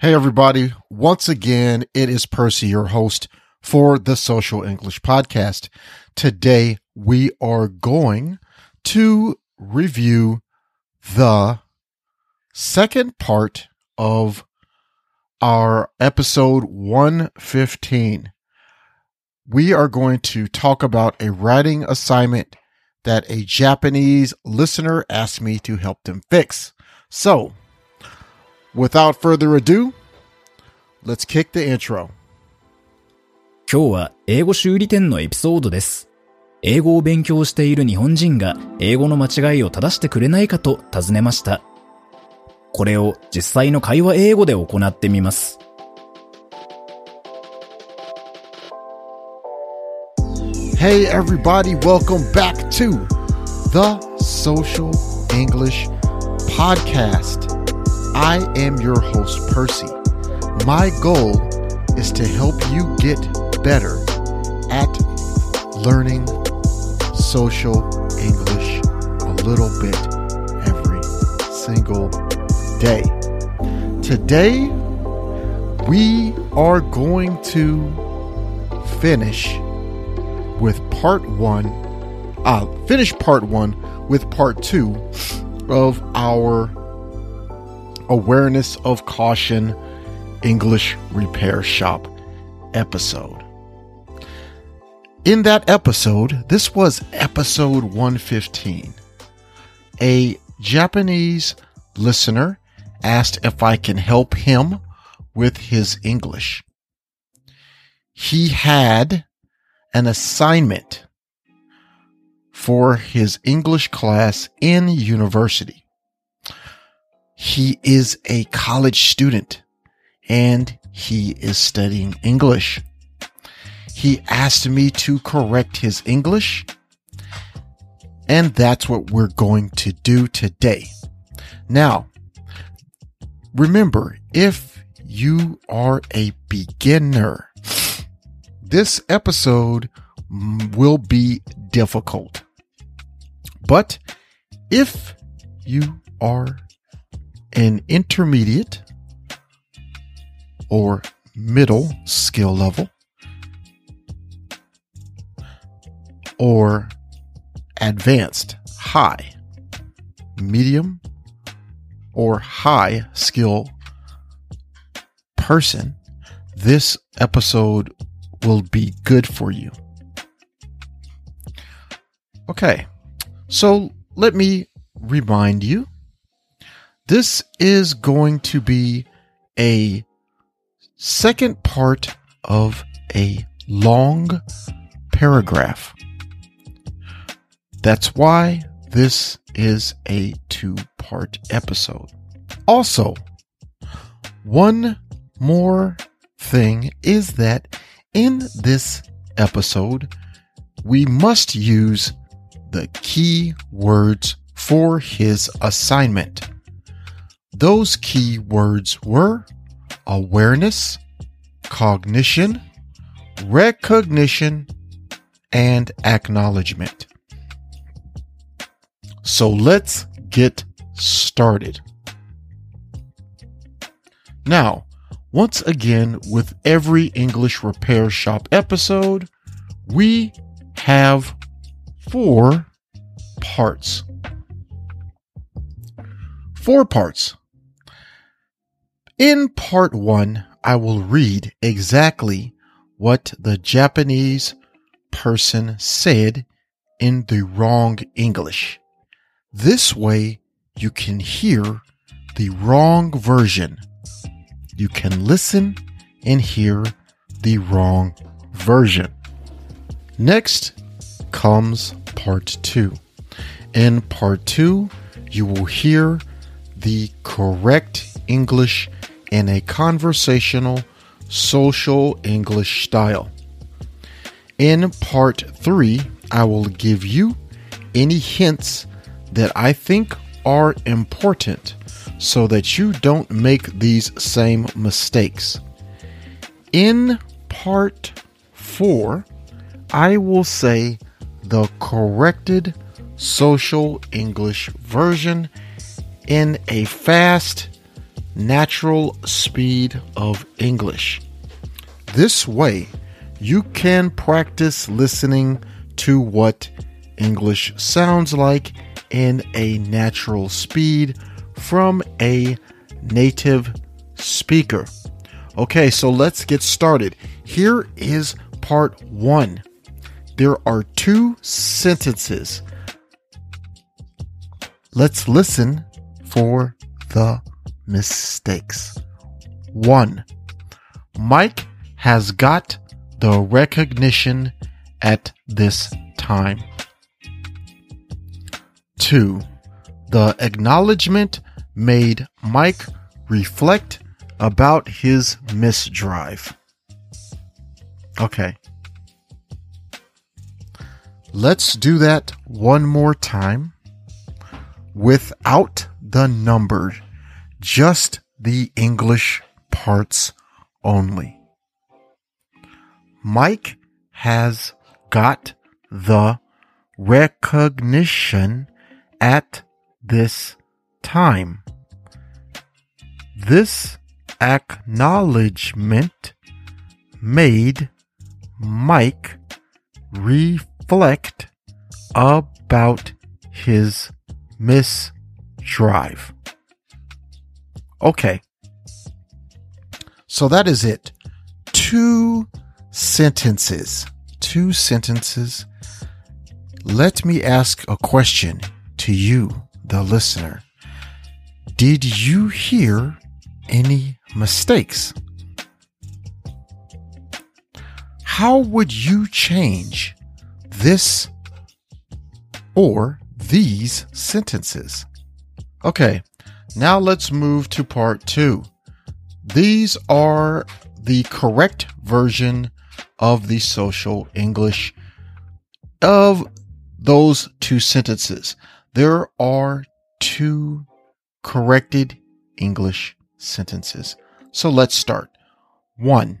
Hey, everybody. Once again, it is Percy, your host for the Social English Podcast. Today, we are going to review the second part of our episode 115. We are going to talk about a writing assignment that a Japanese listener asked me to help them fix. So, without further ado, let's kick the intro. 今日は英語修理店のエピソードです。英語を勉強している日本人が英語の間違いを正してくれないかと尋ねました。これを実際の会話英語で行ってみます。Hey, everybody, welcome back to the Social English Podcast. I am your host, Percy. My goal is to help you get better at learning social English a little bit every single day. Today, we are going to finish with part one, uh, finish part one with part two of our awareness of caution English repair shop episode. In that episode, this was episode 115. A Japanese listener asked if I can help him with his English. He had an assignment for his English class in university. He is a college student and he is studying English. He asked me to correct his English, and that's what we're going to do today. Now, remember, if you are a beginner, this episode will be difficult. But if you are an intermediate or middle skill level or advanced high, medium, or high skill person, this episode will be good for you. Okay, so let me remind you this is going to be a second part of a long paragraph. That's why this is a two part episode. Also, one more thing is that in this episode, we must use the key words for his assignment. Those key words were awareness, cognition, recognition, and acknowledgement. So let's get started. Now, once again, with every English repair shop episode, we have four parts. Four parts. In part one, I will read exactly what the Japanese person said in the wrong English. This way, you can hear the wrong version. You can listen and hear the wrong version. Next comes part two. In part two, you will hear the correct English in a conversational, social English style. In part three, I will give you any hints that I think are important so that you don't make these same mistakes. In part four, I will say the corrected social English version in a fast, natural speed of English. This way, you can practice listening to what English sounds like in a natural speed from a native speaker. Okay, so let's get started. Here is part one. There are two sentences. Let's listen for the mistakes. One, Mike has got the recognition at this time. Two, the acknowledgement made Mike reflect about his misdrive. Okay. Let's do that one more time without the number, just the English parts only. Mike has got the recognition at this time. This acknowledgement made Mike reflect about his misdrive. Okay. So that is it. Two sentences. Two sentences. Let me ask a question to you, the listener. Did you hear any mistakes? How would you change this or these sentences? Okay, now let's move to part two. These are the correct version of the social English of those two sentences. There are two corrected English sentences. So let's start. One,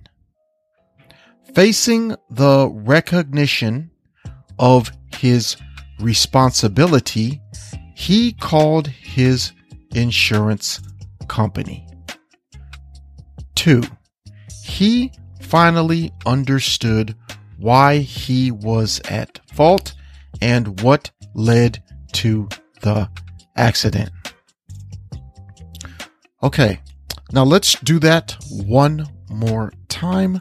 facing the recognition of his responsibility, he called his insurance company. Two, he finally understood why he was at fault and what led to the accident. Okay, now let's do that one more time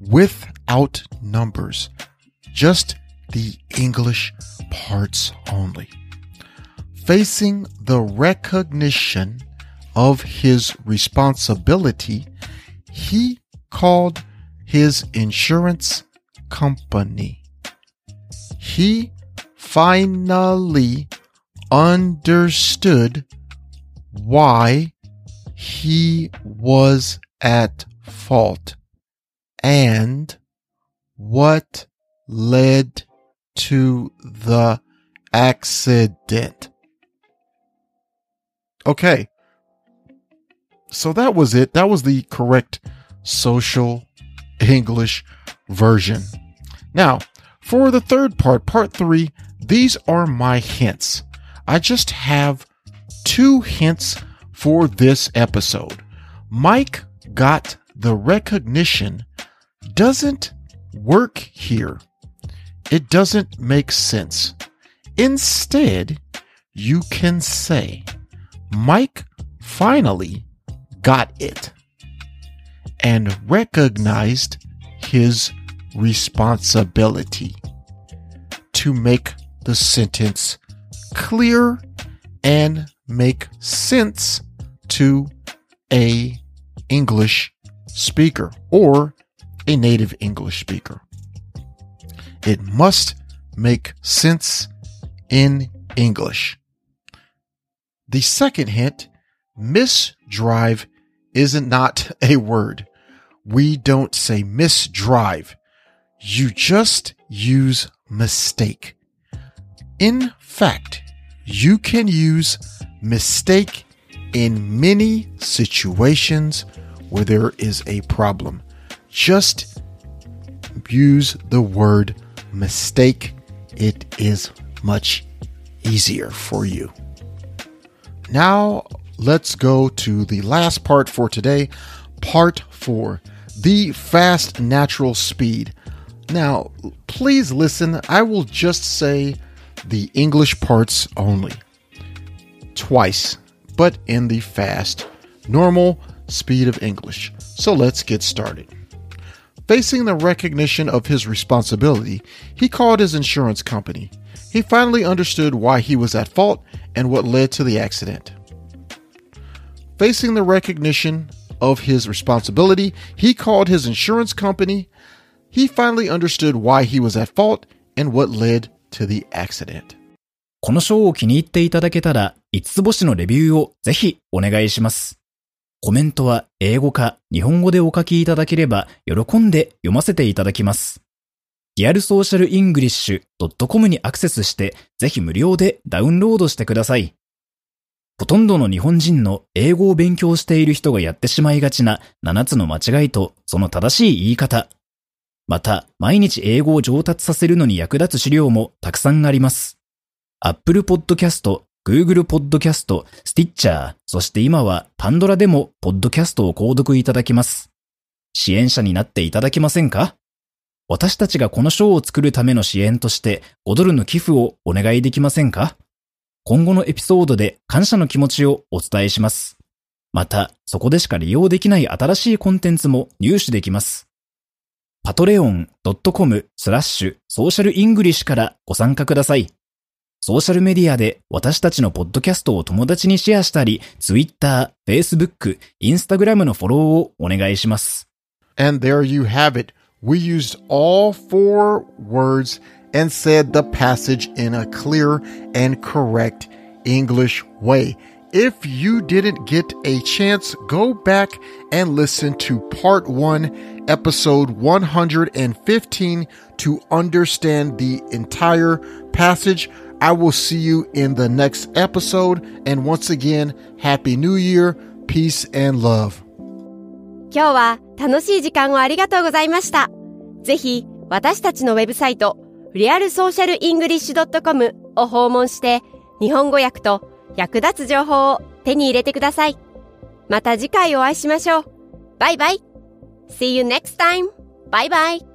without numbers, just the English parts only. Facing the recognition of his responsibility, he called his insurance company. He finally understood why he was at fault and what led to the accident. Okay. So that was it. That was the correct social English version. Now, for the third part, part three, these are my hints. I just have two hints for this episode. Mike got the recognition doesn't work here. It doesn't make sense. Instead, you can say, Mike finally got it and recognized his responsibility to make the sentence clear and make sense to a English speaker or a native English speaker. It must make sense in English. The second hint, misdrive isn't not a word. We don't say misdrive. You just use mistake. In fact, you can use mistake in many situations where there is a problem. Just use the word mistake. It is much easier for you. Now, let's go to the last part for today, part four the fast natural speed. Now, please listen, I will just say the English parts only. Twice, but in the fast, normal speed of English. So let's get started. Facing the recognition of his responsibility, he called his insurance company. He finally understood why he was at fault and what led to the accident. Facing the recognition of his responsibility, he called his insurance company. He finally understood why he was at fault and what led to the accident. この章を気に入っていただけたら、5つ星のレビューをぜひお願いします。 コメントは英語か日本語でお書きいただければ喜んで読ませていただきます。リアルソーシャルイングリッシュ .com にアクセスしてぜひ無料でダウンロードしてください。ほとんどの日本人の英語を勉強している人がやってしまいがちな7つの間違いとその正しい言い方。また、毎日英語を上達させるのに役立つ資料もたくさんあります。Apple Podcast、Google Podcast、Stitcher、そして今は Pandora でも Podcast を購読いただきます。支援者になっていただけませんか？私たちがこの賞を作るための支援として5ドルの寄付をお願いできませんか？今後のエピソードで感謝の気持ちをお伝えします。また、そこでしか利用できない新しいコンテンツも入手できます。patreon.com スラッシュソーシャルイングリッシュからご参加ください。ソーシャルメディアで私たちのポッドキャストを友達にシェアしたり、Twitter、Facebook、Instagram のフォローをお願いします。And there you have it. We used all four words and said the passage in a clear and correct English way. If you didn't get a chance, go back and listen to part one, episode 115 to understand the entire passage. I will see you in the next episode. And once again, Happy New Year, peace and love. 今日は楽しい時間をありがとうございました。ぜひ私たちのウェブサイトリアルソーシャルイングリッシュ .com を訪問して日本語訳と役立つ情報を手に入れてください。また次回お会いしましょう。バイバイ !See you next time! バイバイ